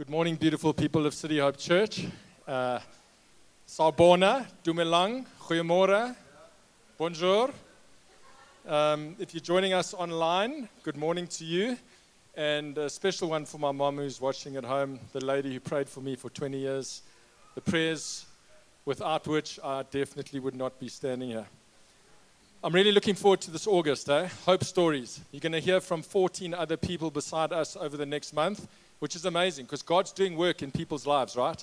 Good morning, beautiful people of City Hope Church. Uh, Sawubona, Dumelang, Goeiemorgen, Bonjour. Um, if you're joining us online, good morning to you. And a special one for my mom who's watching at home, the lady who prayed for me for 20 years. The prayers without which I definitely would not be standing here. I'm really looking forward to this August, eh? Hope Stories. You're going to hear from 14 other people beside us over the next month, which is amazing because God's doing work in people's lives, right?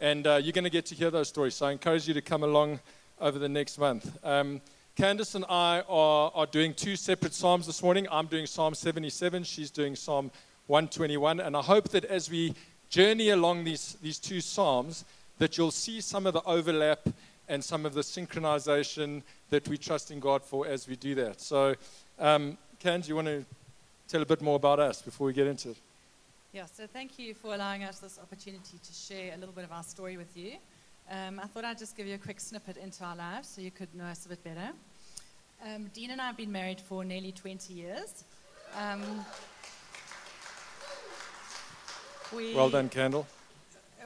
And uh, you're going to get to hear those stories. So I encourage you to come along over the next month. Um, Candice and I are, are doing two separate Psalms this morning. I'm doing Psalm 77, she's doing Psalm 121. And I hope that as we journey along these, these two Psalms, that you'll see some of the overlap and some of the synchronization that we trust in God for as we do that. So, um, you want to tell a bit more about us before we get into it? Yeah, so thank you for allowing us this opportunity to share a little bit of our story with you. Um, I thought I'd just give you a quick snippet into our lives so you could know us a bit better. Um, Dean and I have been married for nearly 20 years. Um, we, well done, Candle.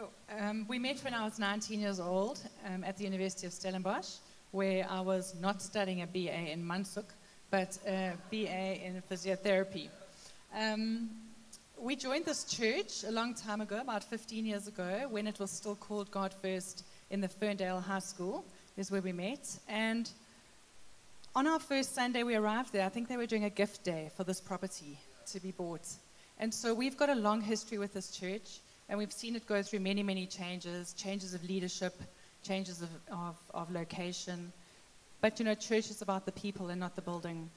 Oh, um, we met when I was 19 years old um, at the University of Stellenbosch, where I was not studying a BA in Mansuk, but a BA in physiotherapy. Um, we joined this church a long time ago, about 15 years ago, when it was still called God First in the Ferndale High School, is where we met. And on our first Sunday we arrived there, I think they were doing a gift day for this property to be bought. And so we've got a long history with this church, and we've seen it go through many, many changes changes of leadership, changes of, of, of location. But you know, church is about the people and not the building.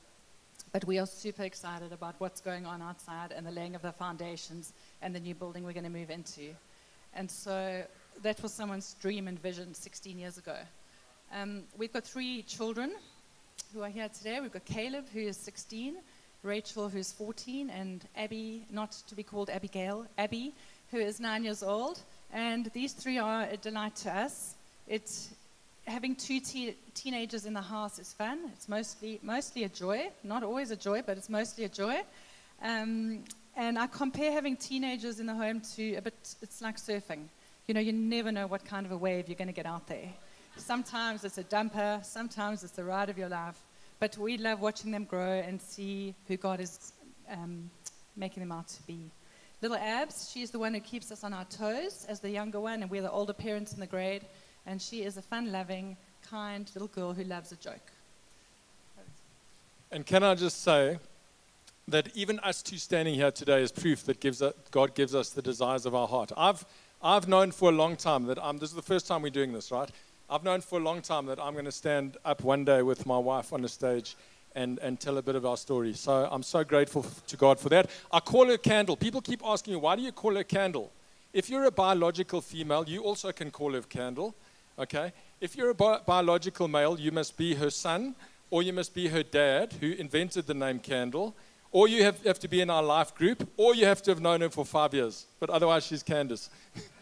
But we are super excited about what's going on outside and the laying of the foundations and the new building we're going to move into. And so that was someone's dream and vision 16 years ago. Um, we've got three children who are here today. We've got Caleb, who is 16, Rachel, who's 14, and Abby, not to be called Abigail, Abby, who is nine years old. And these three are a delight to us. It's having two te- teenagers in the house is fun. It's mostly mostly a joy, not always a joy, but it's mostly a joy. Um, and I compare having teenagers in the home to a bit. It's like surfing. You know, you never know what kind of a wave you're going to get out there. Sometimes it's a dumper. Sometimes it's the ride of your life. But we love watching them grow and see who God is um, making them out to be. Little Abs, she's the one who keeps us on our toes as the younger one, and we're the older parents in the grade and she is a fun loving, kind little girl who loves a joke. And can I just say that even us two standing here today is proof that gives us, God gives us the desires of our heart. I've, I've known for a long time that I'm, this is the first time we're doing this, right? I've known for a long time that I'm going to stand up one day with my wife on a stage and, and tell a bit of our story. So I'm so grateful to God for that. I call her Candle. People keep asking me, why do you call her Candle? If you're a biological female, you also can call her Candle. Okay? If you're a bi- biological male, you must be her son, or you must be her dad, who invented the name Candle, or you have, have to be in our life group, or you have to have known her for five years. But otherwise, she's Candice.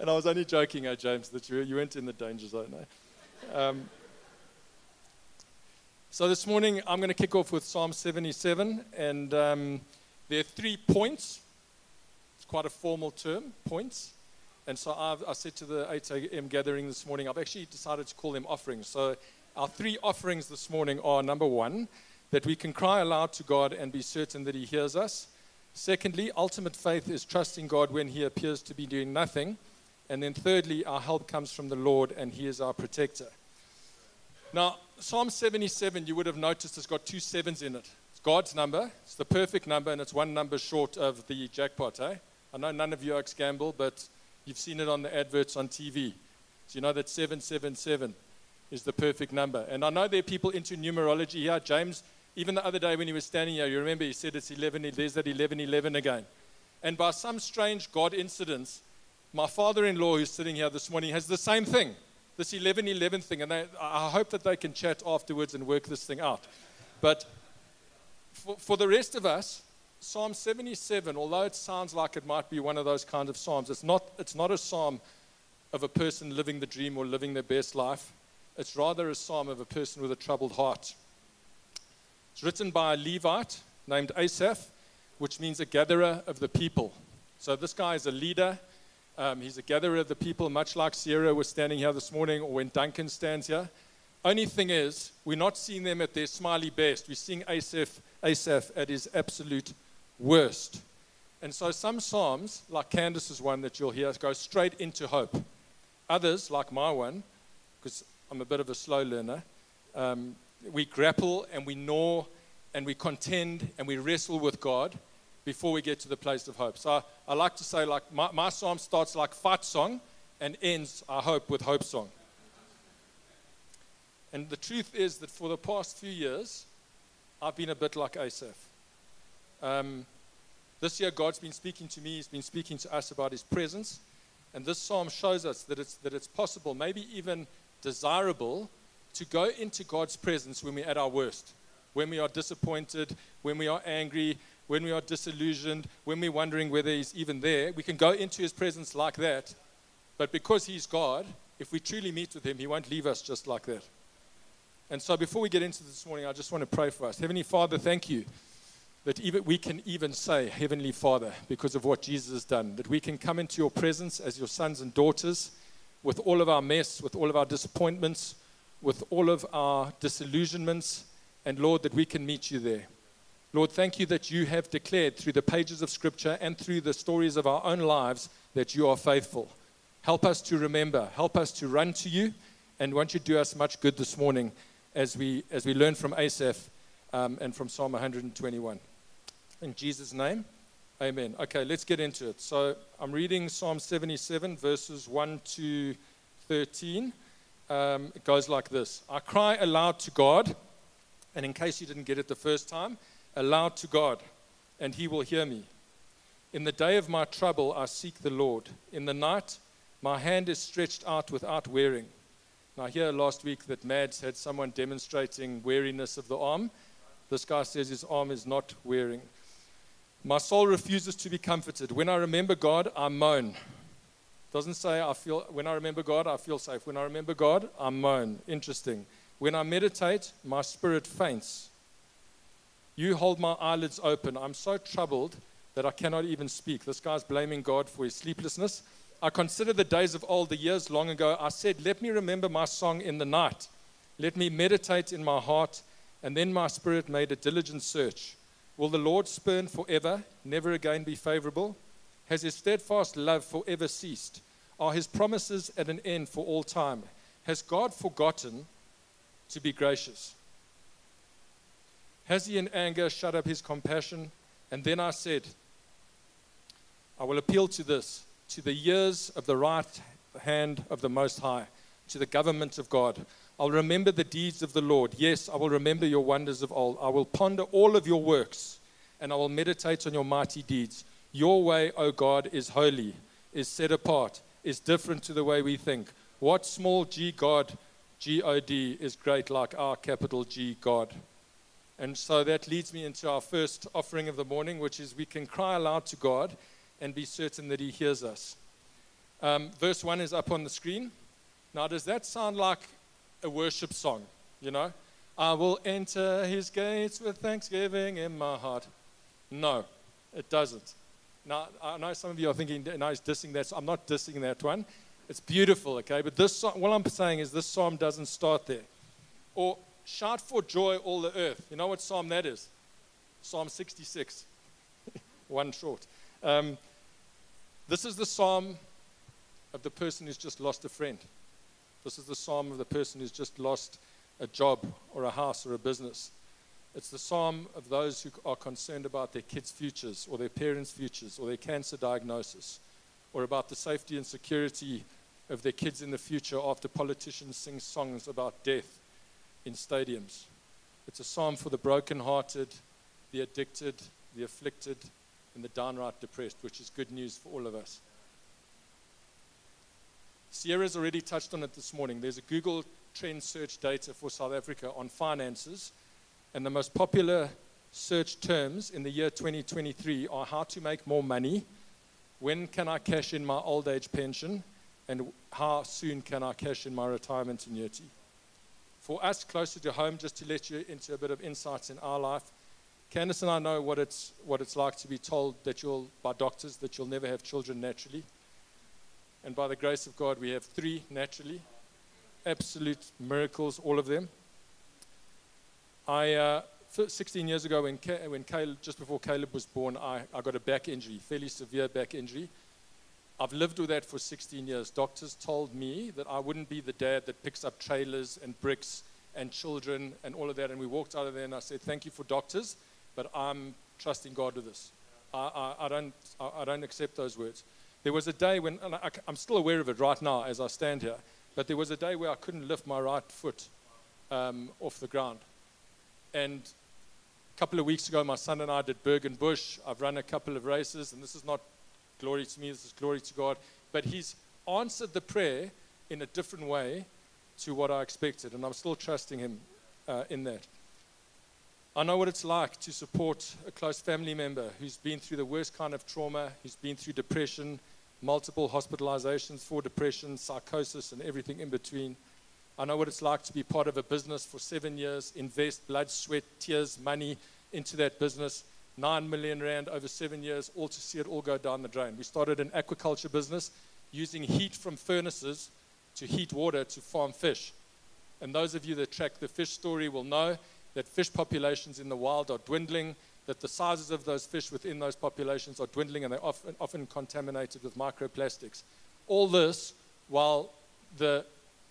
and I was only joking, oh, James, that you, you went in the danger zone. Eh? Um, so this morning, I'm going to kick off with Psalm 77, and um, there are three points. It's quite a formal term, points. And so I've, i said to the 8 a.m. gathering this morning, I've actually decided to call them offerings. So our three offerings this morning are number one, that we can cry aloud to God and be certain that He hears us. Secondly, ultimate faith is trusting God when He appears to be doing nothing. And then thirdly, our help comes from the Lord and He is our protector. Now, Psalm 77, you would have noticed, has got two sevens in it. It's God's number, it's the perfect number, and it's one number short of the jackpot, eh? I know none of you are gamble, but You've seen it on the adverts on TV. So you know that 777 is the perfect number. And I know there are people into numerology here. James, even the other day when he was standing here, you remember he said it's 11, there's that 1111 again. And by some strange God incidence, my father in law, who's sitting here this morning, has the same thing, this 1111 thing. And they, I hope that they can chat afterwards and work this thing out. But for, for the rest of us, Psalm 77, although it sounds like it might be one of those kinds of psalms, it's not, it's not a psalm of a person living the dream or living their best life. It's rather a psalm of a person with a troubled heart. It's written by a Levite named Asaph. which means a gatherer of the people. So this guy is a leader. Um, he's a gatherer of the people, much like Sierra was standing here this morning, or when Duncan stands here. Only thing is, we're not seeing them at their smiley best. We're seeing Asaph, Asaph at his absolute worst. And so some psalms, like Candice's one that you'll hear, go straight into hope. Others, like my one, because I'm a bit of a slow learner, um, we grapple and we gnaw and we contend and we wrestle with God before we get to the place of hope. So I, I like to say, like, my, my psalm starts like fight song and ends, I hope, with hope song. And the truth is that for the past few years, I've been a bit like Asaph. Um, this year, God's been speaking to me, He's been speaking to us about His presence. And this psalm shows us that it's, that it's possible, maybe even desirable, to go into God's presence when we're at our worst, when we are disappointed, when we are angry, when we are disillusioned, when we're wondering whether He's even there. We can go into His presence like that. But because He's God, if we truly meet with Him, He won't leave us just like that. And so before we get into this morning, I just want to pray for us. Heavenly Father, thank you that even, we can even say, Heavenly Father, because of what Jesus has done, that we can come into your presence as your sons and daughters with all of our mess, with all of our disappointments, with all of our disillusionments, and Lord, that we can meet you there. Lord, thank you that you have declared through the pages of Scripture and through the stories of our own lives that you are faithful. Help us to remember, help us to run to you, and won't you do us much good this morning as we, as we learn from Asaph um, and from Psalm 121. In Jesus' name, amen. Okay, let's get into it. So I'm reading Psalm 77, verses 1 to 13. Um, it goes like this I cry aloud to God, and in case you didn't get it the first time, aloud to God, and he will hear me. In the day of my trouble, I seek the Lord. In the night, my hand is stretched out without wearing. Now, here last week that Mads had someone demonstrating weariness of the arm. This guy says his arm is not wearing. My soul refuses to be comforted. When I remember God, I moan. Doesn't say I feel when I remember God, I feel safe. When I remember God, I moan. Interesting. When I meditate, my spirit faints. You hold my eyelids open. I'm so troubled that I cannot even speak. This guy's blaming God for his sleeplessness. I consider the days of old, the years long ago. I said, Let me remember my song in the night. Let me meditate in my heart. And then my spirit made a diligent search. Will the Lord spurn forever, never again be favorable? Has his steadfast love forever ceased? Are his promises at an end for all time? Has God forgotten to be gracious? Has he in anger shut up his compassion? And then I said, I will appeal to this to the years of the right hand of the Most High, to the government of God. I'll remember the deeds of the Lord. Yes, I will remember your wonders of old. I will ponder all of your works, and I will meditate on your mighty deeds. Your way, O God, is holy, is set apart, is different to the way we think. What small g God, G O D, is great like our capital G God? And so that leads me into our first offering of the morning, which is we can cry aloud to God and be certain that He hears us. Um, verse 1 is up on the screen. Now, does that sound like a worship song? You know, I will enter His gates with thanksgiving in my heart. No, it doesn't. Now, I know some of you are thinking, no, he's dissing that. So I'm not dissing that one. It's beautiful, okay? But this song, what I'm saying is this psalm doesn't start there. Or shout for joy, all the earth. You know what psalm that is? Psalm 66. one short. Um, this is the psalm of the person who's just lost a friend. This is the psalm of the person who's just lost a job or a house or a business. It's the psalm of those who are concerned about their kids' futures or their parents' futures or their cancer diagnosis or about the safety and security of their kids in the future after politicians sing songs about death in stadiums. It's a psalm for the brokenhearted, the addicted, the afflicted, and the downright depressed, which is good news for all of us. Sierra's already touched on it this morning. There's a Google trend search data for South Africa on finances, and the most popular search terms in the year 2023 are how to make more money, when can I cash in my old age pension, and how soon can I cash in my retirement annuity. For us closer to home, just to let you into a bit of insights in our life, Candice and I know what it's, what it's like to be told that you'll, by doctors that you'll never have children naturally. And by the grace of God, we have three naturally. Absolute miracles, all of them. I, uh, 16 years ago, when, when Caleb, just before Caleb was born, I, I got a back injury, fairly severe back injury. I've lived with that for 16 years. Doctors told me that I wouldn't be the dad that picks up trailers and bricks and children and all of that. And we walked out of there and I said, Thank you for doctors, but I'm trusting God with this. I, I, I don't, I, I, don't accept those words. There was a day when, and I, I'm still aware of it right now as I stand here, but there was a day where I couldn't lift my right foot um, off the ground. And a couple of weeks ago, my son and I did Berg and Bush. I've run a couple of races, and this is not glory to me, this is glory to God. But he's answered the prayer in a different way to what I expected, and I'm still trusting him uh, in that. I know what it's like to support a close family member who's been through the worst kind of trauma, who's been through depression, multiple hospitalizations for depression, psychosis, and everything in between. I know what it's like to be part of a business for seven years, invest blood, sweat, tears, money into that business, nine million rand over seven years, all to see it all go down the drain. We started an aquaculture business using heat from furnaces to heat water to farm fish. And those of you that track the fish story will know that fish populations in the wild are dwindling, that the sizes of those fish within those populations are dwindling, and they're often, often contaminated with microplastics. All this while the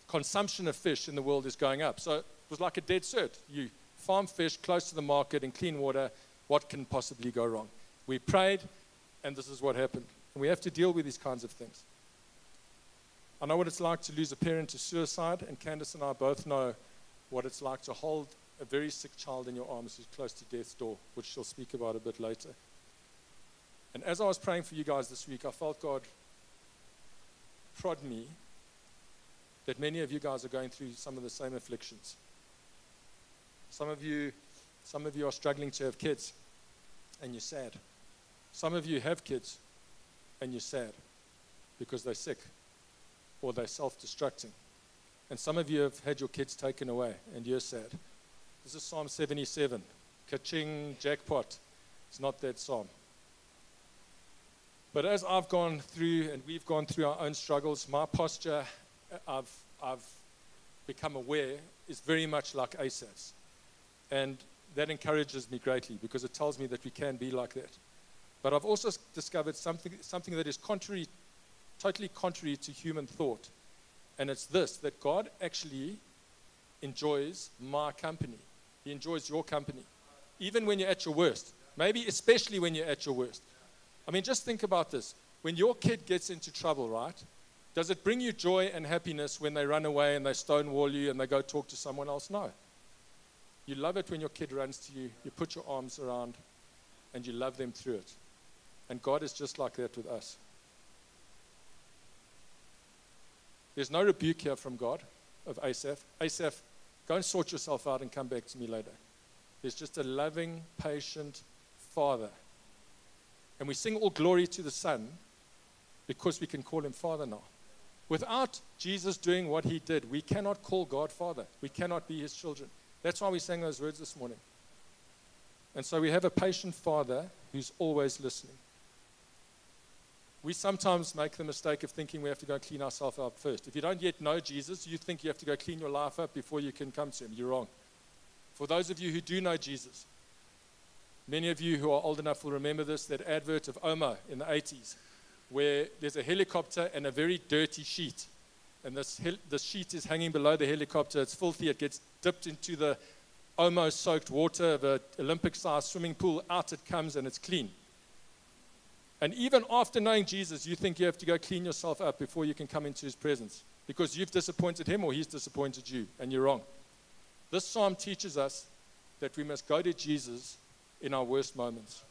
consumption of fish in the world is going up. So it was like a dead cert. You farm fish close to the market in clean water, what can possibly go wrong? We prayed, and this is what happened. And we have to deal with these kinds of things. I know what it's like to lose a parent to suicide, and Candice and I both know what it's like to hold a very sick child in your arms who's close to death's door, which she'll speak about a bit later. And as I was praying for you guys this week, I felt God prod me that many of you guys are going through some of the same afflictions. Some of you, some of you are struggling to have kids, and you're sad. Some of you have kids, and you're sad because they're sick or they're self destructing. And some of you have had your kids taken away and you're sad. This is Psalm 77. Kaching, jackpot. It's not that psalm. But as I've gone through and we've gone through our own struggles, my posture, uh, I've, I've become aware, is very much like Asaph's. And that encourages me greatly because it tells me that we can be like that. But I've also discovered something, something that is contrary totally contrary to human thought. And it's this that God actually enjoys my company. Enjoys your company, even when you're at your worst. Maybe especially when you're at your worst. I mean, just think about this. When your kid gets into trouble, right? Does it bring you joy and happiness when they run away and they stonewall you and they go talk to someone else? No. You love it when your kid runs to you, you put your arms around, and you love them through it. And God is just like that with us. There's no rebuke here from God of Asaph. Asaph, go and sort yourself out and come back to me later. There's just a loving, patient father. And we sing all glory to the Son because we can call him Father now. Without Jesus doing what he did, we cannot call God Father. We cannot be his children. That's why we sang those words this morning. And so we have a patient Father who's always listening. We sometimes make the mistake of thinking we have to go clean ourselves up first. If you don't yet know Jesus, you think you have to go clean your life up before you can come to Him. You're wrong. For those of you who do know Jesus, many of you who are old enough will remember this that advert of Omo in the 80s, where there's a helicopter and a very dirty sheet. And this, hel- this sheet is hanging below the helicopter. It's filthy. It gets dipped into the Omo soaked water of an Olympic sized swimming pool. Out it comes and it's clean. And even after knowing Jesus, you think you have to go clean yourself up before you can come into his presence because you've disappointed him or he's disappointed you, and you're wrong. This psalm teaches us that we must go to Jesus in our worst moments.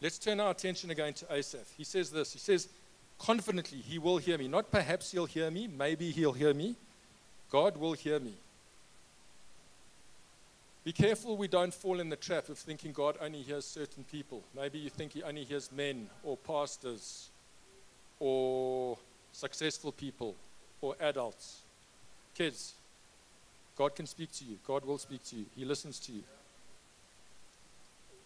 Let's turn our attention again to Asaph. He says this He says, confidently, He will hear me. Not perhaps He'll hear me, maybe He'll hear me. God will hear me. Be careful we don't fall in the trap of thinking God only hears certain people. Maybe you think He only hears men or pastors or successful people or adults, kids. God can speak to you, God will speak to you, He listens to you.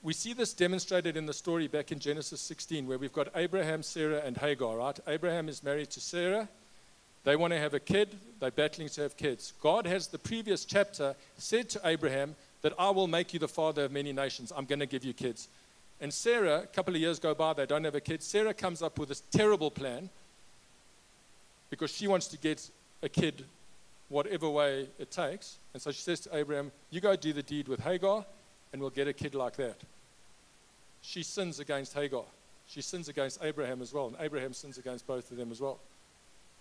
we see this demonstrated in the story back in Genesis 16, where we've got Abraham, Sarah, and Hagar, right? Abraham is married to Sarah. They want to have a kid. They're battling to have kids. God has the previous chapter said to Abraham that I will make you the father of many nations. I'm going to give you kids. And Sarah, a couple of years go by, they don't have a kid. Sarah comes up with this terrible plan because she wants to get a kid whatever way it takes. And so she says to Abraham, You go do the deed with Hagar, and we'll get a kid like that. She sins against Hagar. She sins against Abraham as well. And Abraham sins against both of them as well.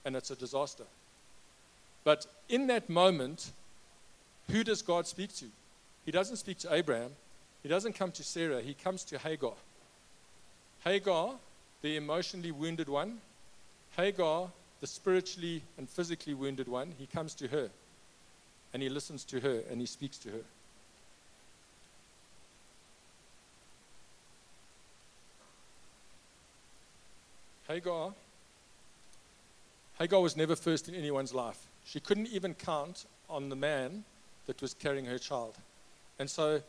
And it's a disaster. But in that moment, who does God speak to? He doesn't speak to Abraham. He doesn't come to Sarah. He comes to Hagar. Hagar, the emotionally wounded one. Hagar, the spiritually and physically wounded one. He comes to her. And he listens to her and he speaks to her. Hagar, Hagar was never first in anyone's life. She couldn't even count on the man that was carrying her child. And so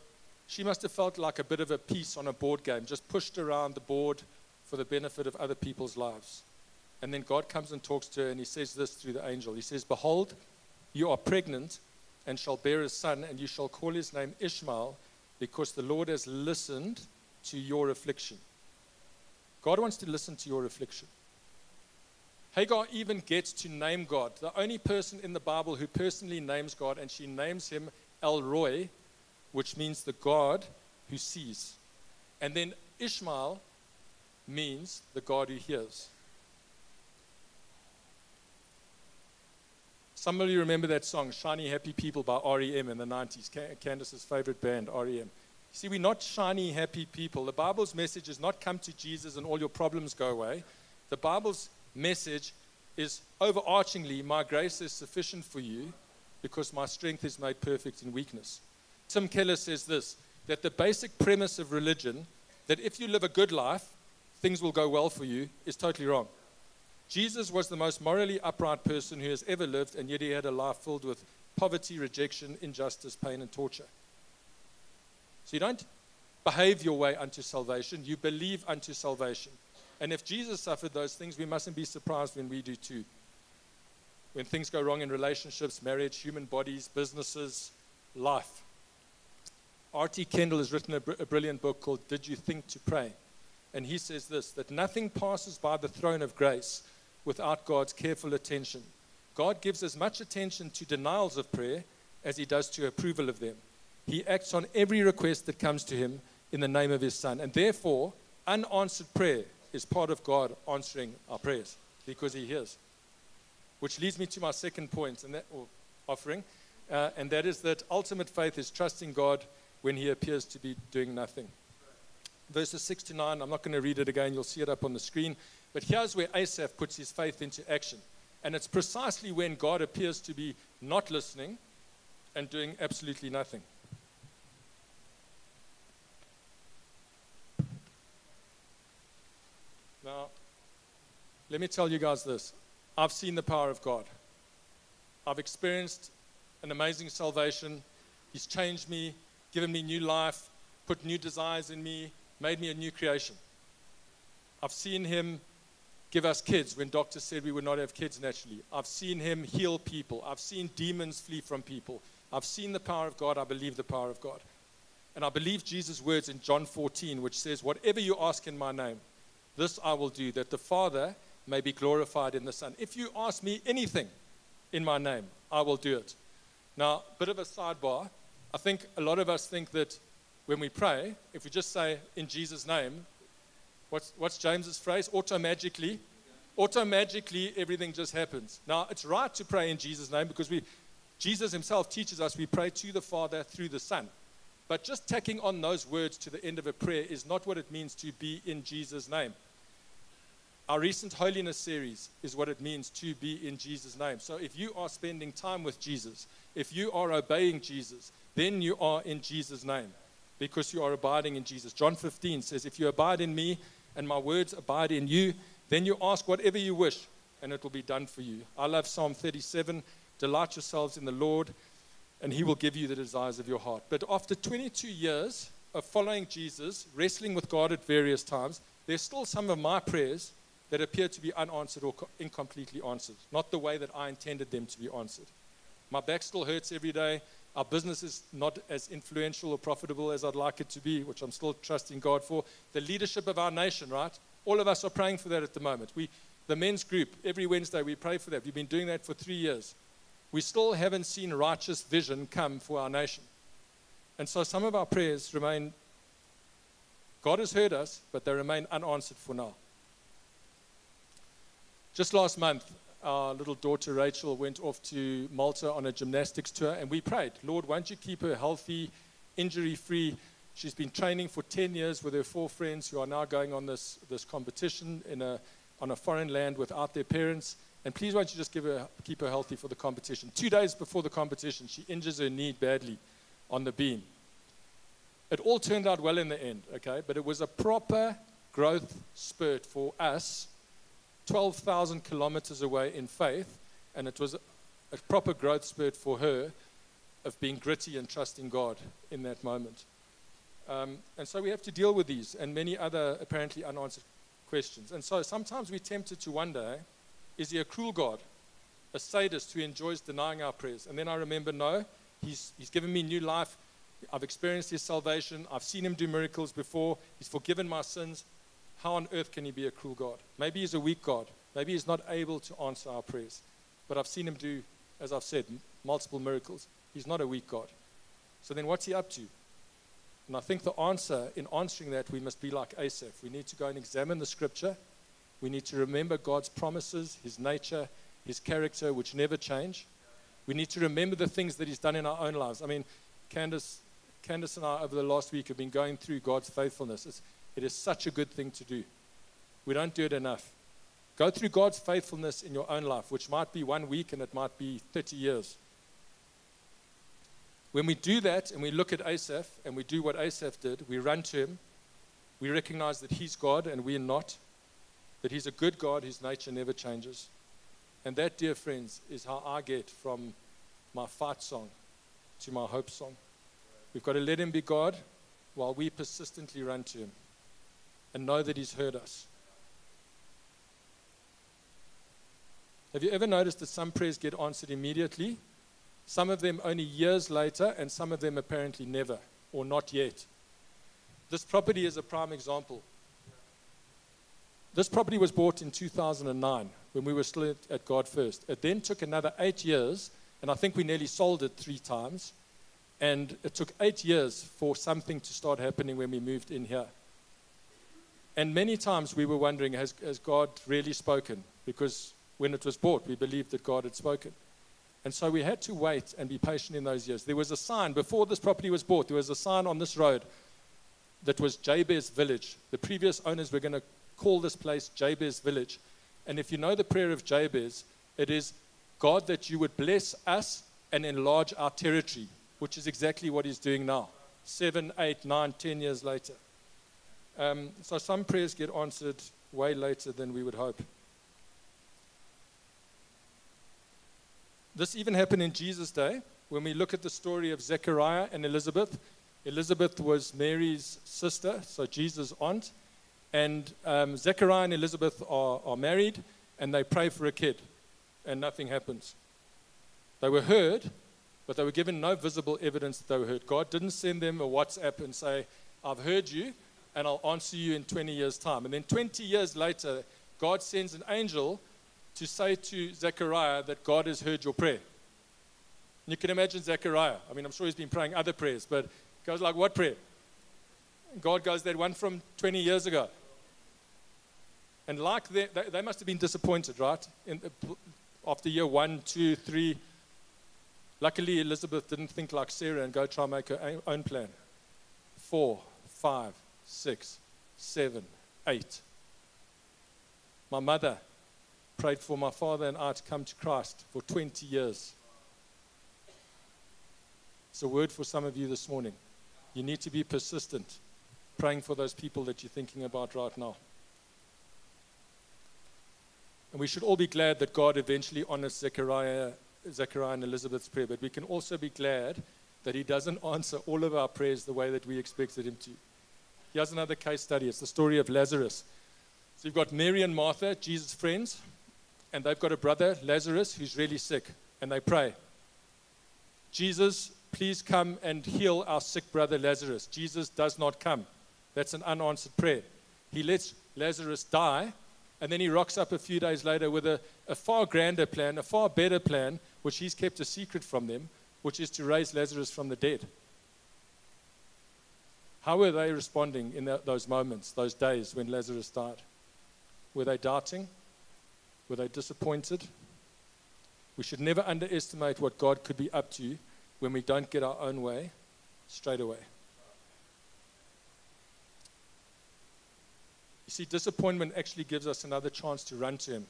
she must have felt like a bit of a piece on a board game, just pushed around the board for the benefit of other people's lives. And then God comes and talks to her, and he says this through the angel He says, Behold, you are pregnant and shall bear a son, and you shall call his name Ishmael, because the Lord has listened to your affliction. God wants to listen to your affliction. Hagar even gets to name God, the only person in the Bible who personally names God, and she names him El Roi, which means the God who sees. And then Ishmael means the God who hears. Somebody remember that song, Shiny Happy People by REM in the 90s, Candice's favorite band, REM. See, we're not shiny, happy people. The Bible's message is not come to Jesus and all your problems go away. The Bible's message is overarchingly, my grace is sufficient for you because my strength is made perfect in weakness. Tim Keller says this that the basic premise of religion, that if you live a good life, things will go well for you, is totally wrong. Jesus was the most morally upright person who has ever lived, and yet he had a life filled with poverty, rejection, injustice, pain, and torture. So you don't behave your way unto salvation, you believe unto salvation. And if Jesus suffered those things, we mustn't be surprised when we do too. When things go wrong in relationships, marriage, human bodies, businesses, life. R.T. Kendall has written a, br- a brilliant book called Did You Think to Pray? And he says this that nothing passes by the throne of grace without God's careful attention. God gives as much attention to denials of prayer as he does to approval of them. He acts on every request that comes to him in the name of his Son. And therefore, unanswered prayer is part of God answering our prayers because he hears. Which leads me to my second point, and that, offering, uh, and that is that ultimate faith is trusting God when he appears to be doing nothing. Verses 6 to 9, I'm not going to read it again, you'll see it up on the screen. But here's where Asaph puts his faith into action. And it's precisely when God appears to be not listening and doing absolutely nothing. Now, let me tell you guys this I've seen the power of God. I've experienced an amazing salvation. He's changed me, given me new life, put new desires in me, made me a new creation. I've seen Him give us kids when doctors said we would not have kids naturally. I've seen Him heal people. I've seen demons flee from people. I've seen the power of God. I believe the power of God. And I believe Jesus' words in John 14, which says, Whatever you ask in my name, this I will do, that the Father may be glorified in the Son. If you ask me anything in my name, I will do it. Now, bit of a sidebar. I think a lot of us think that when we pray, if we just say in Jesus' name, what's, what's James's phrase? Automagically. Automagically, everything just happens. Now, it's right to pray in Jesus' name because we, Jesus himself teaches us we pray to the Father through the Son. But just tacking on those words to the end of a prayer is not what it means to be in Jesus' name. Our recent holiness series is what it means to be in Jesus' name. So if you are spending time with Jesus, if you are obeying Jesus, then you are in Jesus' name because you are abiding in Jesus. John 15 says, If you abide in me and my words abide in you, then you ask whatever you wish and it will be done for you. I love Psalm 37 Delight yourselves in the Lord and he will give you the desires of your heart. But after 22 years of following Jesus, wrestling with God at various times, there's still some of my prayers that appear to be unanswered or incompletely answered, not the way that I intended them to be answered. My back still hurts every day. Our business is not as influential or profitable as I'd like it to be, which I'm still trusting God for. The leadership of our nation, right? All of us are praying for that at the moment. We, the men's group, every Wednesday we pray for that. We've been doing that for three years. We still haven't seen righteous vision come for our nation. And so some of our prayers remain, God has heard us, but they remain unanswered for now. Just last month, our little daughter Rachel went off to Malta on a gymnastics tour, and we prayed, Lord, won't you keep her healthy, injury free? She's been training for 10 years with her four friends who are now going on this, this competition in a, on a foreign land without their parents. And please, won't you just give her, keep her healthy for the competition? Two days before the competition, she injures her knee badly on the beam. It all turned out well in the end, okay? But it was a proper growth spurt for us 12,000 kilometers away in faith, and it was a, proper growth spurt for her of being gritty and trusting God in that moment. Um, and so we have to deal with these and many other apparently unanswered questions. And so sometimes we're tempted to wonder is he a cruel God, a sadist who enjoys denying our prayers? And then I remember no, he's, he's given me new life. I've experienced his salvation. I've seen him do miracles before. He's forgiven my sins. How on earth can he be a cruel God? Maybe he's a weak God. Maybe he's not able to answer our prayers. But I've seen him do, as I've said, multiple miracles. He's not a weak God. So then what's he up to? And I think the answer in answering that, we must be like Asaph. We need to go and examine the scripture. We need to remember God's promises, his nature, his character, which never change. We need to remember the things that he's done in our own lives. I mean, Candice, Candice and I, over the last week, have been going through God's faithfulness. It's, it is such a good thing to do. We don't do it enough. Go through God's faithfulness in your own life, which might be one week and it might be 30 years. When we do that and we look at Asaph and we do what Asaph did, we run to him. We recognize that he's God and we are not, that he's a good God, whose nature never changes. And that, dear friends, is how I get from my fight song to my hope song. We've got to let him be God while we persistently run to him and know that He's heard us. Have you ever noticed that some prayers get answered immediately? Some of them only years later, and some of them apparently never or not yet. This property is a prime example. This property was bought in 2009 when we were still at God First. It then took another eight years, and I think we nearly sold it three times. And it took eight years for something to start happening when we moved in here. And many times we were wondering, has, has God really spoken? Because when it was bought, we believed that God had spoken. And so we had to wait and be patient in those years. There was a sign, before this property was bought, there was a sign on this road that was Jabez Village. The previous owners were going to call this place Jabez Village. And if you know the prayer of Jabez, it is God that you would bless us and enlarge our territory, which is exactly what he's doing now, seven, eight, nine, ten years later. Um, so some prayers get answered way later than we would hope. This even happened in Jesus' day. When we look at the story of Zechariah and Elizabeth, Elizabeth was Mary's sister, so Jesus' aunt. And um, Zechariah and Elizabeth are, are married and they pray for a kid, and nothing happens. They were heard, but they were given no visible evidence that they were heard. God didn't send them a WhatsApp and say, I've heard you, and I'll answer you in 20 years' time. And then 20 years later, God sends an angel to say to Zechariah that God has heard your prayer. And you can imagine Zechariah. I mean, I'm sure he's been praying other prayers, but goes like, What prayer? God goes, That one from 20 years ago. And like they, they must have been disappointed, right? In, after year one, two, three. Luckily, Elizabeth didn't think like Sarah and go try and make her own plan. Four, five, six, seven, eight. My mother prayed for my father and I to come to Christ for 20 years. It's a word for some of you this morning. You need to be persistent, praying for those people that you're thinking about right now. And we should all be glad that God eventually honors Zechariah, Zechariah and Elizabeth's prayer, but we can also be glad that He doesn't answer all of our prayers the way that we expected Him to. Here's another case study it's the story of Lazarus. So you've got Mary and Martha, Jesus' friends, and they've got a brother, Lazarus, who's really sick, and they pray. Jesus, please come and heal our sick brother Lazarus. Jesus does not come. That's an unanswered prayer. He lets Lazarus die, and then he rocks up a few days later with a, a far grander plan, a far better plan, which he's kept a secret from them, which is to raise Lazarus from the dead. How were they responding in that, those moments, those days when Lazarus died? Were they doubting? Were they disappointed? We should never underestimate what God could be up to when we don't get our own way straight away. You see, disappointment actually gives us another chance to run to Him,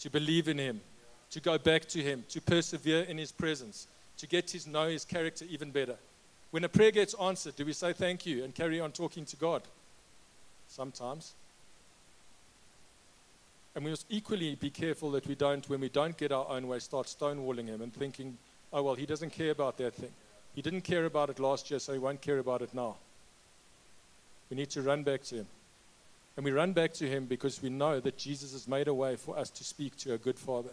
to believe in Him, to go back to Him, to persevere in His presence, to get to know His character even better. When a prayer gets answered, do we say thank you and carry on talking to God? Sometimes. And we must equally be careful that we don't, when we don't get our own way, start stonewalling Him and thinking, oh, well, He doesn't care about that thing. He didn't care about it last year, so He won't care about it now. We need to run back to Him. And we run back to him because we know that Jesus has made a way for us to speak to a good father.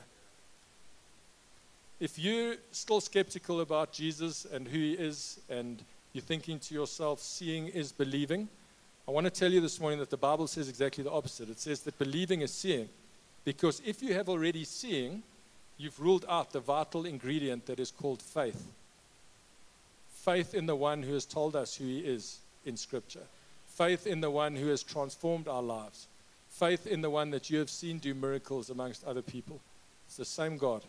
If you're still skeptical about Jesus and who he is, and you're thinking to yourself, seeing is believing, I want to tell you this morning that the Bible says exactly the opposite. It says that believing is seeing. Because if you have already seeing, you've ruled out the vital ingredient that is called faith. Faith in the one who has told us who he is in Scripture faith in the one who has transformed our lives, faith in the one that you have seen do miracles amongst other people. It's the same God.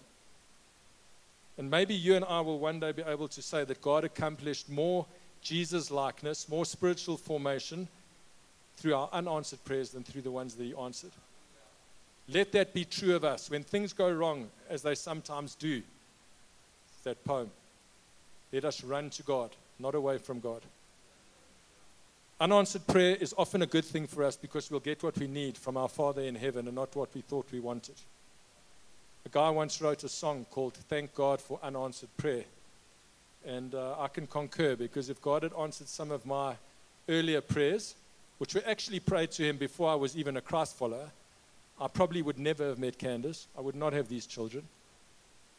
And maybe you and I will one day be able to say that God accomplished more Jesus likeness, more spiritual formation through our unanswered prayers than through the ones that He answered. Let that be true of us. When things go wrong, as they sometimes do, that poem, let us run to God, not away from God. Unanswered prayer is often a good thing for us because we'll get what we need from our Father in heaven and not what we thought we wanted. A guy once wrote a song called Thank God for Unanswered Prayer. And uh, I can concur because if God had answered some of my earlier prayers, which were actually prayed to Him before I was even a Christ follower, I probably would never have met Candice. I would not have these children.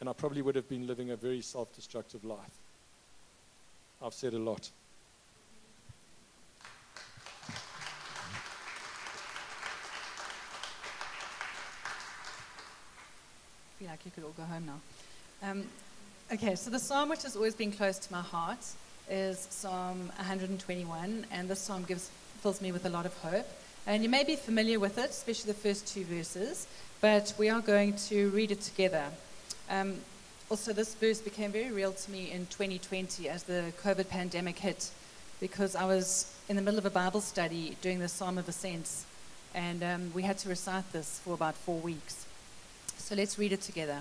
And I probably would have been living a very self destructive life. I've said a lot. Like you could all go home now. Um, okay, so the psalm which has always been close to my heart is Psalm 121, and this psalm gives, fills me with a lot of hope. And you may be familiar with it, especially the first two verses, but we are going to read it together. Um, also, this verse became very real to me in 2020 as the COVID pandemic hit, because I was in the middle of a Bible study doing the Psalm of Ascents, and um, we had to recite this for about four weeks. So let's read it together.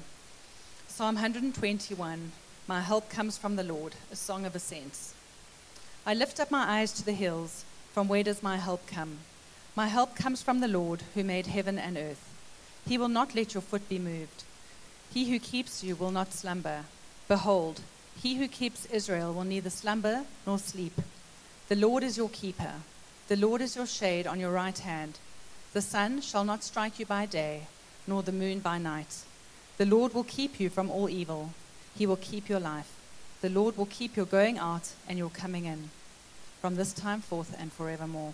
Psalm 121 My help comes from the Lord, a song of ascents. I lift up my eyes to the hills. From where does my help come? My help comes from the Lord, who made heaven and earth. He will not let your foot be moved. He who keeps you will not slumber. Behold, he who keeps Israel will neither slumber nor sleep. The Lord is your keeper. The Lord is your shade on your right hand. The sun shall not strike you by day nor the moon by night. The Lord will keep you from all evil. He will keep your life. The Lord will keep your going out and your coming in from this time forth and forevermore.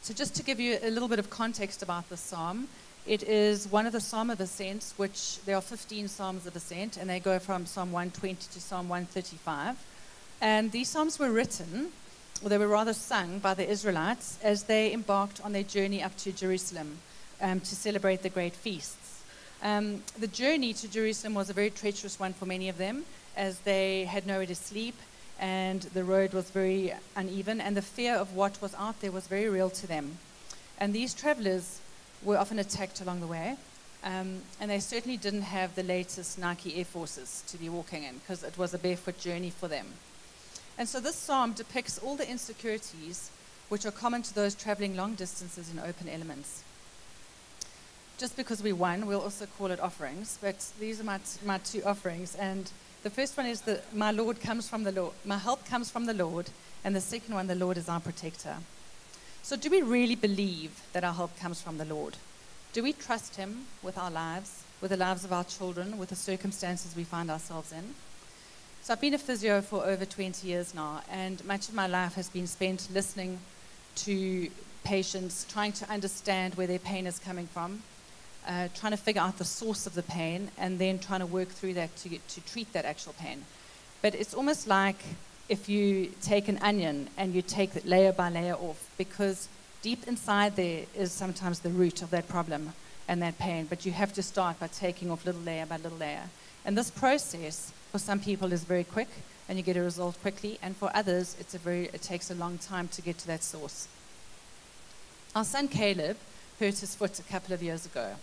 So, just to give you a little bit of context about this psalm, it is one of the Psalm of Ascent, which there are 15 Psalms of Ascent, and they go from Psalm 120 to Psalm 135. And these Psalms were written, or they were rather sung, by the Israelites as they embarked on their journey up to Jerusalem um, to celebrate the great feasts. Um, the journey to Jerusalem was a very treacherous one for many of them, as they had nowhere to sleep and the road was very uneven, and the fear of what was out there was very real to them. And these travelers were often attacked along the way, um, and they certainly didn't have the latest Nike Air Forces to be walking in because it was a barefoot journey for them. And so this psalm depicts all the insecurities which are common to those traveling long distances in open elements just because we won, we'll also call it offerings. But these are my, t- my two offerings. And The first one is that my Lord comes from the Lord. My help comes from the Lord. And the second one, the Lord is our protector. So, do we really believe that our help comes from the Lord? Do we trust Him with our lives, with the lives of our children, with the circumstances we find ourselves in? So, I've been a physio for over 20 years now, and much of my life has been spent listening to patients, trying to understand where their pain is coming from, uh, trying to figure out the source of the pain, and then trying to work through that to, get, to treat that actual pain. But it's almost like if you take an onion and you take it layer by layer off, because deep inside there is sometimes the root of that problem and that pain, but you have to start by taking off little layer by little layer. And this process, for some people, is very quick and you get a result quickly, and for others, it's a very, it takes a long time to get to that source. Our son Caleb hurt his foot a couple of years ago.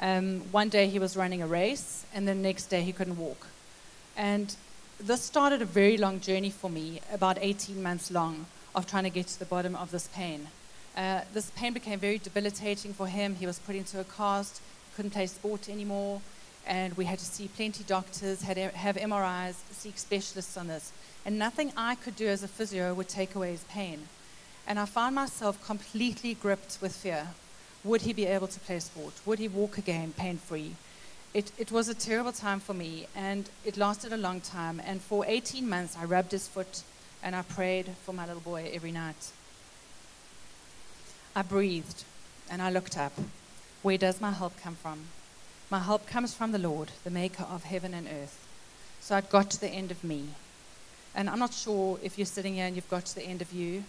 Um, one day he was running a race, and the next day he couldn't walk. And this started a very long journey for me, about 18 months long, of trying to get to the bottom of this pain. Uh, this pain became very debilitating for him. He was put into a cast, couldn't play sport anymore, and we had to see plenty doctors, had have MRIs, seek specialists on this. And nothing I could do as a physio would take away his pain. And I found myself completely gripped with fear. Would he be able to play sport? Would he walk again pain free? It, it was a terrible time for me, and it lasted a long time. And for 18 months, I rubbed his foot and I prayed for my little boy every night. I breathed and I looked up. Where does my help come from? My help comes from the Lord, the maker of heaven and earth. So I'd got to the end of me. And I'm not sure if you're sitting here and you've got to the end of you,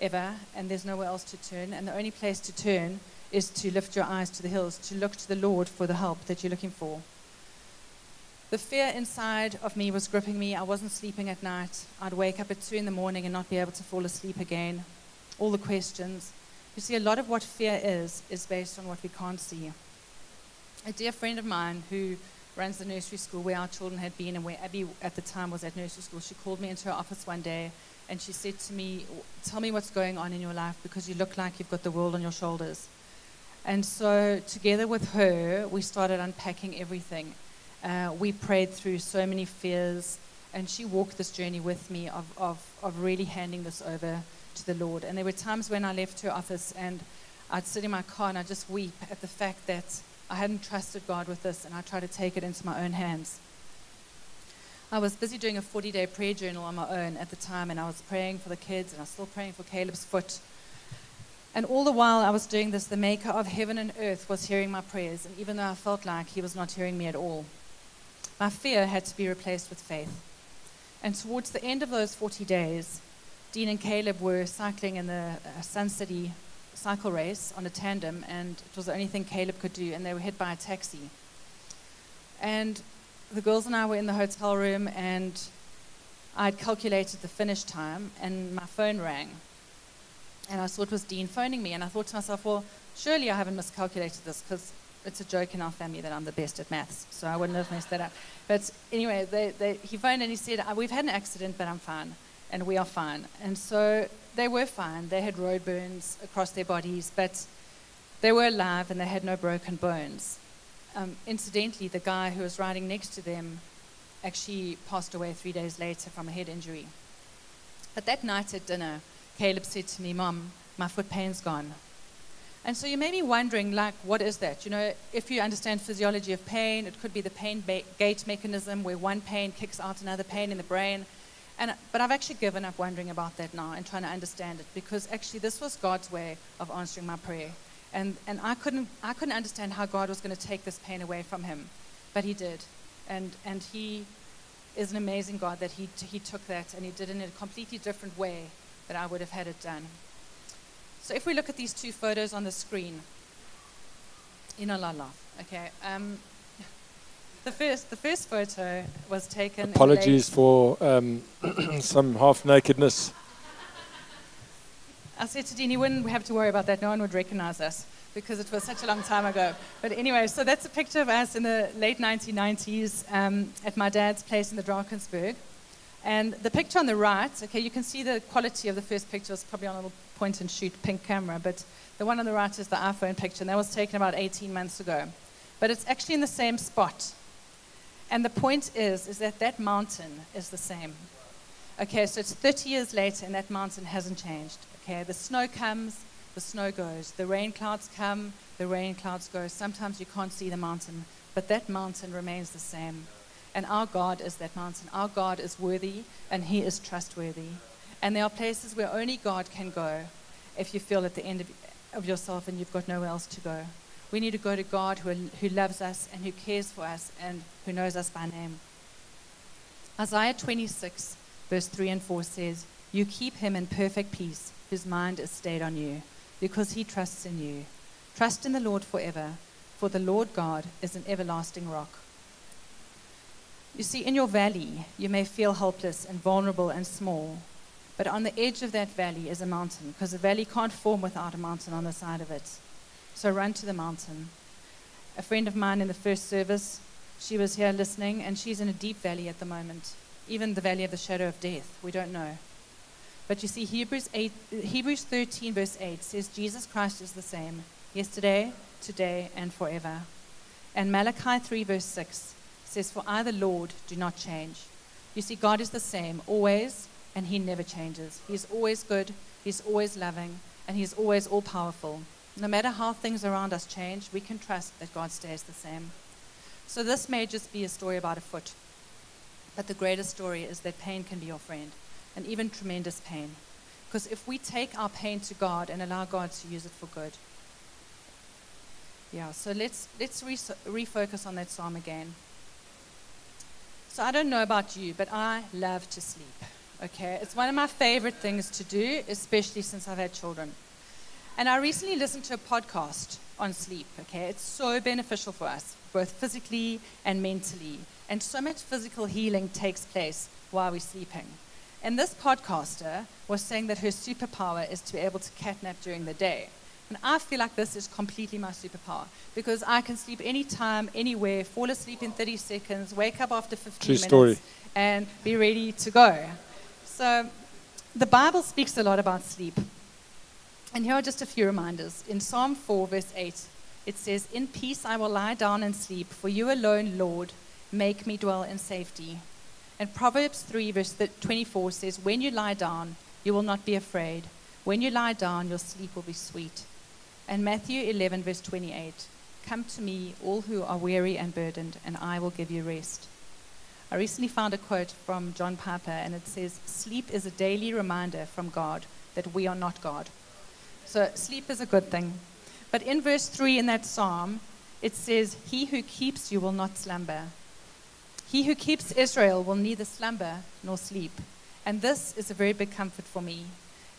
ever, and there's nowhere else to turn. And the only place to turn is to lift your eyes to the hills, to look to the Lord for the help that you're looking for. The fear inside of me was gripping me. I wasn't sleeping at night. I'd wake up at 2 in the morning and not be able to fall asleep again. All the questions. You see, a lot of what fear is, is based on what we can't see. A dear friend of mine who runs the nursery school where our children had been and where Abby at the time was at nursery school, she called me into her office one day and she said to me, Tell me what's going on in your life because you look like you've got the world on your shoulders. And so, together with her, we started unpacking everything. Uh, we prayed through so many fears, and she walked this journey with me of, of, of really handing this over to the Lord. And there were times when I left her office and I'd sit in my car and I'd just weep at the fact that I hadn't trusted God with this, and I tried to take it into my own hands. I was busy doing a 40 day prayer journal on my own at the time, and I was praying for the kids, and I was still praying for Caleb's foot. And all the while I was doing this, the maker of heaven and earth was hearing my prayers, and even though I felt like he was not hearing me at all, my fear had to be replaced with faith. And towards the end of those 40 days, Dean and Caleb were cycling in the uh, Sun City cycle race on a tandem, and it was the only thing Caleb could do, and they were hit by a taxi. And the girls and I were in the hotel room, and I'd calculated the finish time, and my phone rang. And I saw it was Dean phoning me, and I thought to myself, well, surely I haven't miscalculated this because it's a joke in our family that I'm the best at maths, so I wouldn't have messed that up. But anyway, they, they, he phoned and he said, We've had an accident, but I'm fine, and we are fine. And so they were fine. They had road burns across their bodies, but they were alive and they had no broken bones. Um, incidentally, the guy who was riding next to them actually passed away three days later from a head injury. But that night at dinner, Caleb said to me, Mom, my foot pain's gone. And so you may be wondering, like, what is that? You know, if you understand physiology of pain, it could be the pain ba- gate mechanism where one pain kicks out another pain in the brain. And, but I've actually given up wondering about that now and trying to understand it because actually this was God's way of answering my prayer. And, and I, couldn't, I couldn't understand how God was going to take this pain away from him, but he did. And, and he is an amazing God that he, he took that and he did it in a completely different way that I would have had it done. So if we look at these two photos on the screen, in a la la, okay. Um, the first, the first photo was taken. Apologies for um, some half nakedness. I said to Dean, you wouldn't have to worry about that. No one would recognize us because it was such a long time ago. But anyway, so that's a picture of us in the late 1990s um, at my dad's place in the Drakensberg. And the picture on the right, okay, you can see the quality of the first picture is probably on a little point and shoot pink camera, but the one on the right is the iPhone picture, and that was taken about 18 months ago. But it's actually in the same spot. And the point is, is that that mountain is the same. Okay, so it's 30 years later and that mountain hasn't changed. Okay, the snow comes, the snow goes. The rain clouds come, the rain clouds go. Sometimes you can't see the mountain, but that mountain remains the same. And our God is that mountain. Our God is worthy and He is trustworthy. And there are places where only God can go if you feel at the end of, of yourself and you've got nowhere else to go. We need to go to God who, who loves us and who cares for us and who knows us by name. Isaiah 26, verse 3 and 4 says, You keep him in perfect peace, whose mind is stayed on you, because he trusts in you. Trust in the Lord forever, for the Lord God is an everlasting rock. You see, in your valley, you may feel helpless and vulnerable and small, but on the edge of that valley is a mountain, because a valley can't form without a mountain on the side of it. So run to the mountain. A friend of mine in the first service, she was here listening, and she's in a deep valley at the moment, even the valley of the shadow of death. We don't know. But you see, Hebrews, 8, Hebrews 13, verse 8 says Jesus Christ is the same yesterday, today, and forever. And Malachi 3, verse 6 says, For I, the Lord, do not change. You see, God is the same always, and He never changes. He's always good, He's always loving, and He's always all powerful. No matter how things around us change, we can trust that God stays the same. So this may just be a story about a foot, but the greatest story is that pain can be your friend, and even tremendous pain. Because if we take our pain to God and allow God to use it for good, yeah, so let's, let's re- refocus on that psalm again. So I don't know about you, but I love to sleep. Okay, it's one of my favorite things to do, especially since I've had children. And I recently listened to a podcast on sleep. Okay, it's so beneficial for us, both physically and mentally. And so much physical healing takes place while we're sleeping. And this podcaster was saying that her superpower is to be able to catnap during the day. And I feel like this is completely my superpower because I can sleep anytime, anywhere, fall asleep in 30 seconds, wake up after 15 True minutes, story. and be ready to go. So the Bible speaks a lot about sleep. And here are just a few reminders. In Psalm 4, verse 8, it says, In peace I will lie down and sleep, for you alone, Lord, make me dwell in safety. And Proverbs 3, verse 24 says, When you lie down, you will not be afraid. When you lie down, your sleep will be sweet. And Matthew 11, verse 28, Come to me, all who are weary and burdened, and I will give you rest. I recently found a quote from John Piper, and it says, Sleep is a daily reminder from God that we are not God. So sleep is a good thing. But in verse 3 in that psalm, it says, He who keeps you will not slumber. He who keeps Israel will neither slumber nor sleep. And this is a very big comfort for me,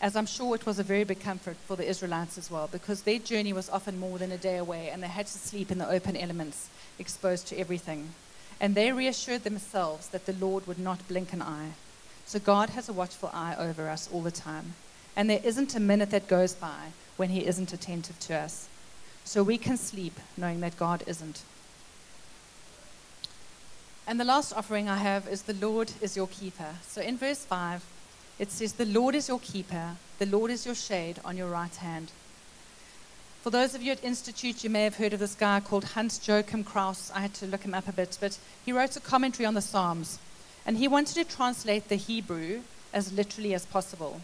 as I'm sure it was a very big comfort for the Israelites as well, because their journey was often more than a day away, and they had to sleep in the open elements, exposed to everything. And they reassured themselves that the Lord would not blink an eye. So God has a watchful eye over us all the time. And there isn't a minute that goes by when He isn't attentive to us. So we can sleep knowing that God isn't. And the last offering I have is the Lord is your keeper. So in verse 5, it says, The Lord is your keeper, the Lord is your shade on your right hand. For those of you at Institute, you may have heard of this guy called Hans Joachim Kraus. I had to look him up a bit, but he wrote a commentary on the Psalms. And he wanted to translate the Hebrew as literally as possible.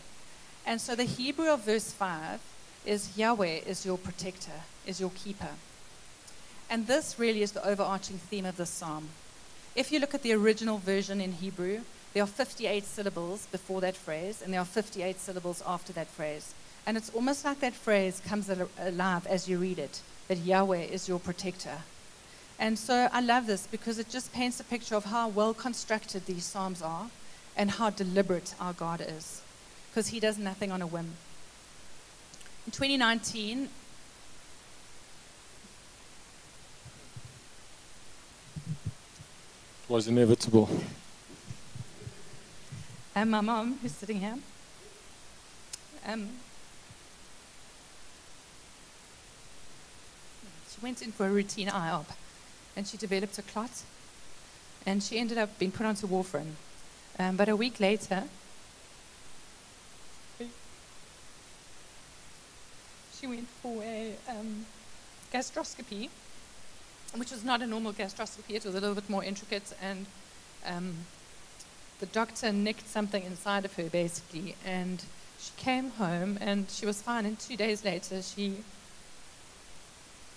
And so the Hebrew of verse 5 is Yahweh is your protector, is your keeper. And this really is the overarching theme of this psalm. If you look at the original version in Hebrew, there are 58 syllables before that phrase, and there are 58 syllables after that phrase. And it's almost like that phrase comes alive as you read it that Yahweh is your protector. And so I love this because it just paints a picture of how well constructed these Psalms are and how deliberate our God is because He does nothing on a whim. In 2019, was inevitable. And my mom, who's sitting here, um, she went in for a routine IOP and she developed a clot and she ended up being put onto warfarin. Um, but a week later, she went for a um, gastroscopy which was not a normal gastroscopy. It was a little bit more intricate, and um, the doctor nicked something inside of her, basically. And she came home, and she was fine. And two days later, she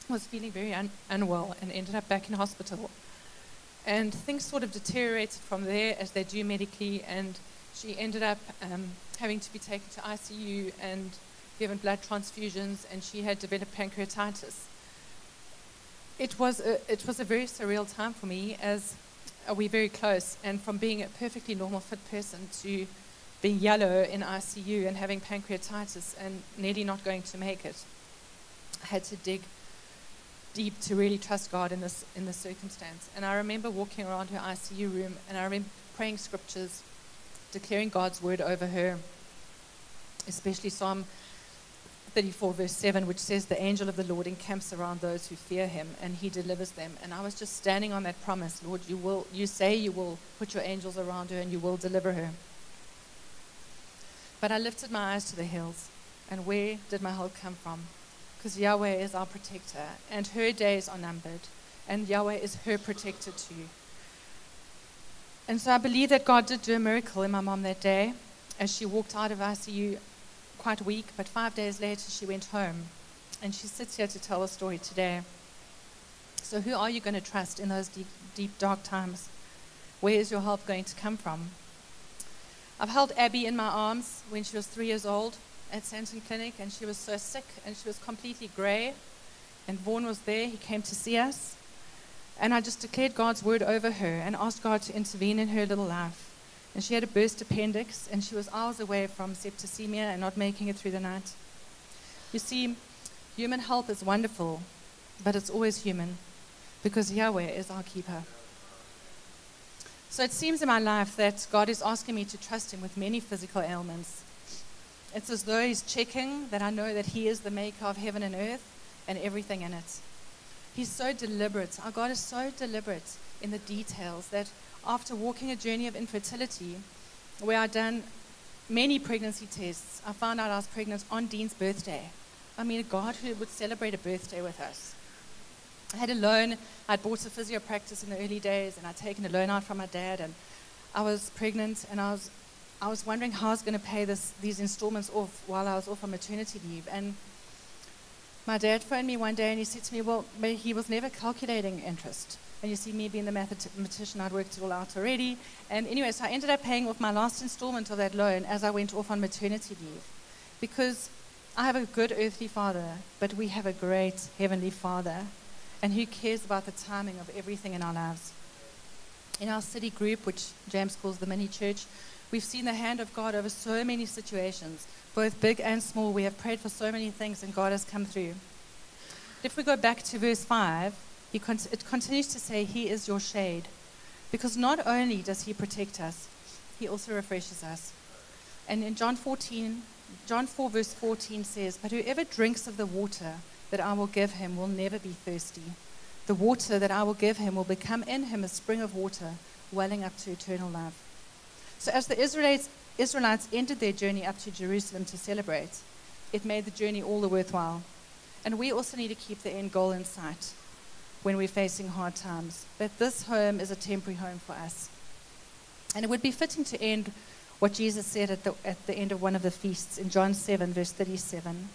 was feeling very un- unwell and ended up back in hospital. And things sort of deteriorated from there, as they do medically, and she ended up um, having to be taken to ICU and given blood transfusions, and she had developed pancreatitis. It was a, it was a very surreal time for me, as uh, we're very close, and from being a perfectly normal fit person to being yellow in ICU and having pancreatitis and nearly not going to make it. I had to dig deep to really trust God in this in this circumstance. And I remember walking around her ICU room and I remember praying scriptures, declaring God's word over her, especially Psalm 34 verse 7 which says the angel of the lord encamps around those who fear him and he delivers them. And i was just standing on that promise lord you will you say you will put your angels around her and you will deliver her. But i lifted my eyes to the hills and where did my help come from? Because yahweh is our protector and her days are numbered and yahweh is her protector too. And so i believe that god did do a miracle in my mom that day as she walked out of icu quite weak, but five days later she went home. And she sits here to tell a story today. So, who are you going to trust in those deep, deep, dark times? Where is your help going to come from? I've held Abby in my arms when she was three years old at Sandton Clinic, and she was so sick and she was completely grey. And Vaughan was there, he came to see us. And I just declared God's word over her and asked God to intervene in her little life. And she had a burst appendix, and she was hours away from septicemia and not making it through the night. You see, human help is wonderful, but it's always human because Yahweh is our keeper. So it seems in my life that God is asking me to trust Him with many physical ailments. It's as though He's checking that I know that He is the maker of heaven and earth and everything in it. He's so deliberate. Our God is so deliberate in the details that after walking a journey of infertility, where I'd done many pregnancy tests, I found out I was pregnant on Dean's birthday. I mean, a God who would celebrate a birthday with us. I had a loan. I'd bought a physio practice in the early days, and I'd taken a loan out from my dad, and I was pregnant, and I was, I was wondering how I was going to pay this, these installments off while I was off on maternity leave. And my dad phoned me one day, and he said to me, well, he was never calculating interest. And you see me being the mathematician, I'd worked it all out already. And anyway, so I ended up paying off my last installment of that loan as I went off on maternity leave. Because I have a good earthly father, but we have a great heavenly father. And who cares about the timing of everything in our lives? In our city group, which James calls the mini church, we've seen the hand of God over so many situations, both big and small. We have prayed for so many things, and God has come through. If we go back to verse 5, con- it continues to say, He is your shade. Because not only does He protect us, He also refreshes us. And in John 14, John 4, verse 14 says, But whoever drinks of the water that I will give him will never be thirsty. The water that I will give him will become in him a spring of water, welling up to eternal life. So, as the Israelites, Israelites entered their journey up to Jerusalem to celebrate, it made the journey all the worthwhile. And we also need to keep the end goal in sight when we're facing hard times, that this home is a temporary home for us. And it would be fitting to end what Jesus said at the, at the end of one of the feasts in John 7, verse 37.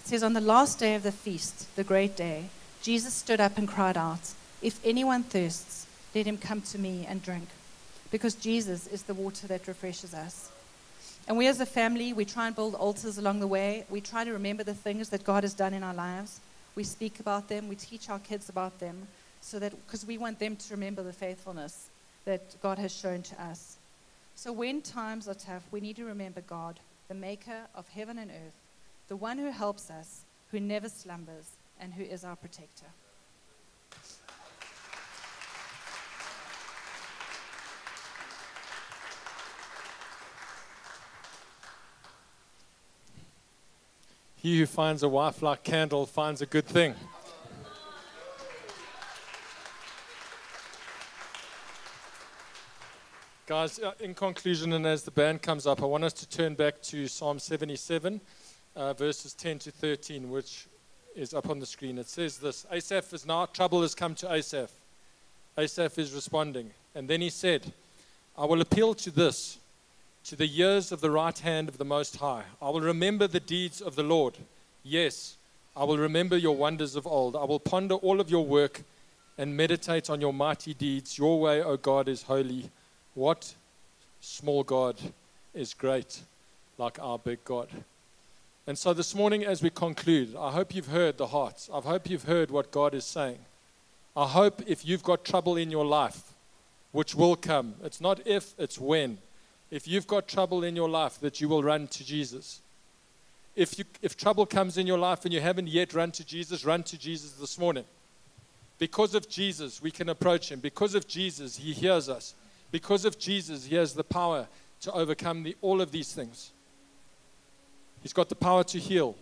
It says, On the last day of the feast, the great day, Jesus stood up and cried out, If anyone thirsts, let him come to me and drink. Because Jesus is the water that refreshes us. And we as a family, we try and build altars along the way. We try to remember the things that God has done in our lives. We speak about them, we teach our kids about them, so that because we want them to remember the faithfulness that God has shown to us. So when times are tough, we need to remember God, the maker of heaven and earth, the one who helps us, who never slumbers, and who is our protector. He who finds a wife like Candice finds a good thing. Guys, uh, in conclusion, and as the band comes up, I want us to turn back to Psalm 77, uh, verses 10 to 13, which is up on the screen. It says this Asaph is now, trouble has come to Asaph. Asaph is responding. And then he said, I will appeal to this, to the years of the right hand of the Most High. I will remember the deeds of the Lord. Yes, I will remember your wonders of old. I will ponder all of your work and meditate on your mighty deeds. Your way, O God, is holy. What small God is great like our big God? And so this morning, as we conclude, I hope you've heard the hearts. I hope you've heard what God is saying. I hope if you've got trouble in your life, which will come, it's not if, it's when. If you've got trouble in your life, that you will run to Jesus. If, you, if trouble comes in your life and you haven't yet run to Jesus, run to Jesus this morning. Because of Jesus, we can approach him. Because of Jesus, he hears us. Because of Jesus, he has the power to overcome the, all of these things. He's got the power to heal.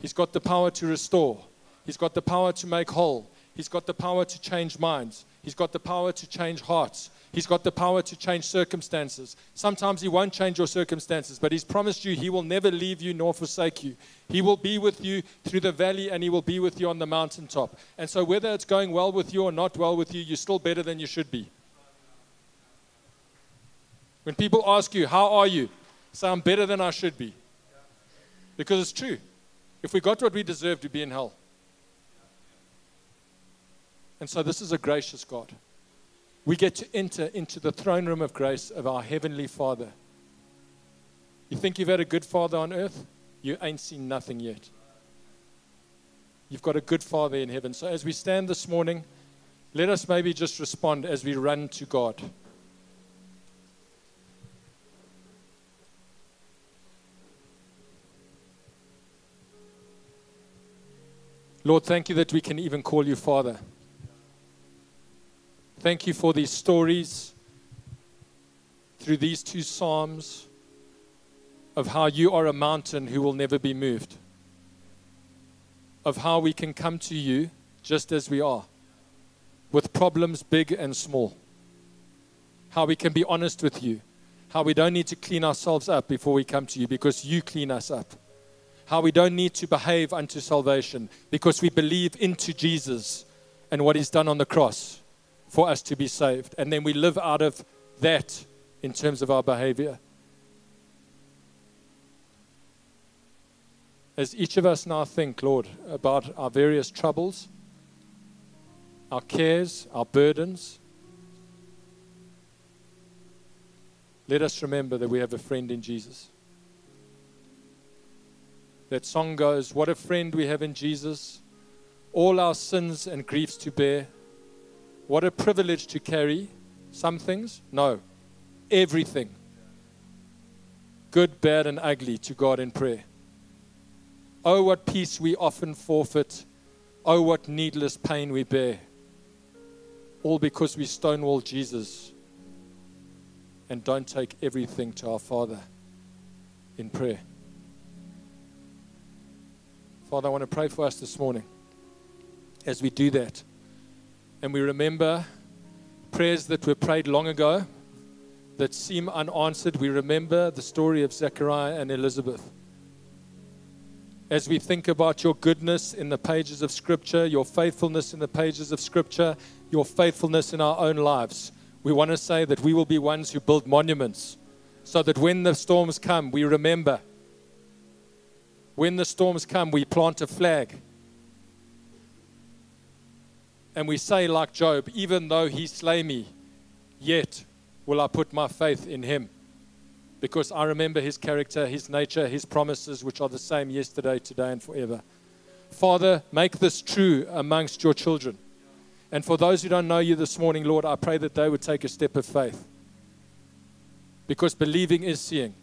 He's got the power to restore. He's got the power to make whole. He's got the power to change minds. He's got the power to change hearts. He's got the power to change circumstances. Sometimes He won't change your circumstances, but He's promised you He will never leave you nor forsake you. He will be with you through the valley and He will be with you on the mountaintop. And so, whether it's going well with you or not well with you, you're still better than you should be. When people ask you, How are you? say, I'm better than I should be. Because it's true. If we got what we deserve to be in hell. And so this is a gracious God. We get to enter into the throne room of grace of our Heavenly Father. You think you've had a good Father on earth? You ain't seen nothing yet. You've got a good Father in heaven. So as we stand this morning, let us maybe just respond as we run to God. Lord, thank you that we can even call you Father. Thank you for these stories through these two Psalms of how you are a mountain who will never be moved, of how we can come to you just as we are, with problems big and small, how we can be honest with you, how we don't need to clean ourselves up before we come to you because you clean us up how we don't need to behave unto salvation because we believe into Jesus and what he's done on the cross for us to be saved. And then we live out of that in terms of our behavior. As each of us now think, Lord, about our various troubles, our cares, our burdens, let us remember that we have a friend in Jesus. That song goes, What a friend we have in Jesus, all our sins and griefs to bear. What a privilege to carry some things, no, everything, good, bad, and ugly, to God in prayer. Oh, what peace we often forfeit. Oh, what needless pain we bear. All because we stonewall Jesus and don't take everything to our Father in prayer. Father, I want to pray for us this morning as we do that. And we remember prayers that were prayed long ago that seem unanswered. We remember the story of Zechariah and Elizabeth. As we think about your goodness in the pages of Scripture, your faithfulness in the pages of Scripture, your faithfulness in our own lives, we want to say that we will be ones who build monuments so that when the storms come, we remember when the storms come, we plant a flag. And we say, like Job, even though he slay me, yet will I put my faith in him. Because I remember his character, his nature, his promises, which are the same yesterday, today, and forever. Father, make this true amongst your children. And for those who don't know you this morning, Lord, I pray that they would take a step of faith. Because believing is seeing.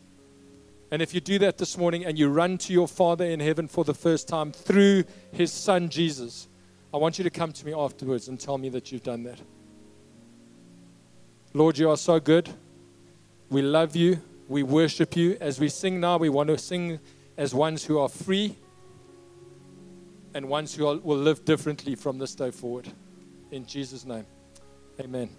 And if you do that this morning and you run to your Father in heaven for the first time through his Son Jesus, I want you to come to me afterwards and tell me that you've done that. Lord, you are so good. We love you. We worship you. As we sing now, we want to sing as ones who are free and ones who are, will live differently from this day forward. In Jesus' name, amen.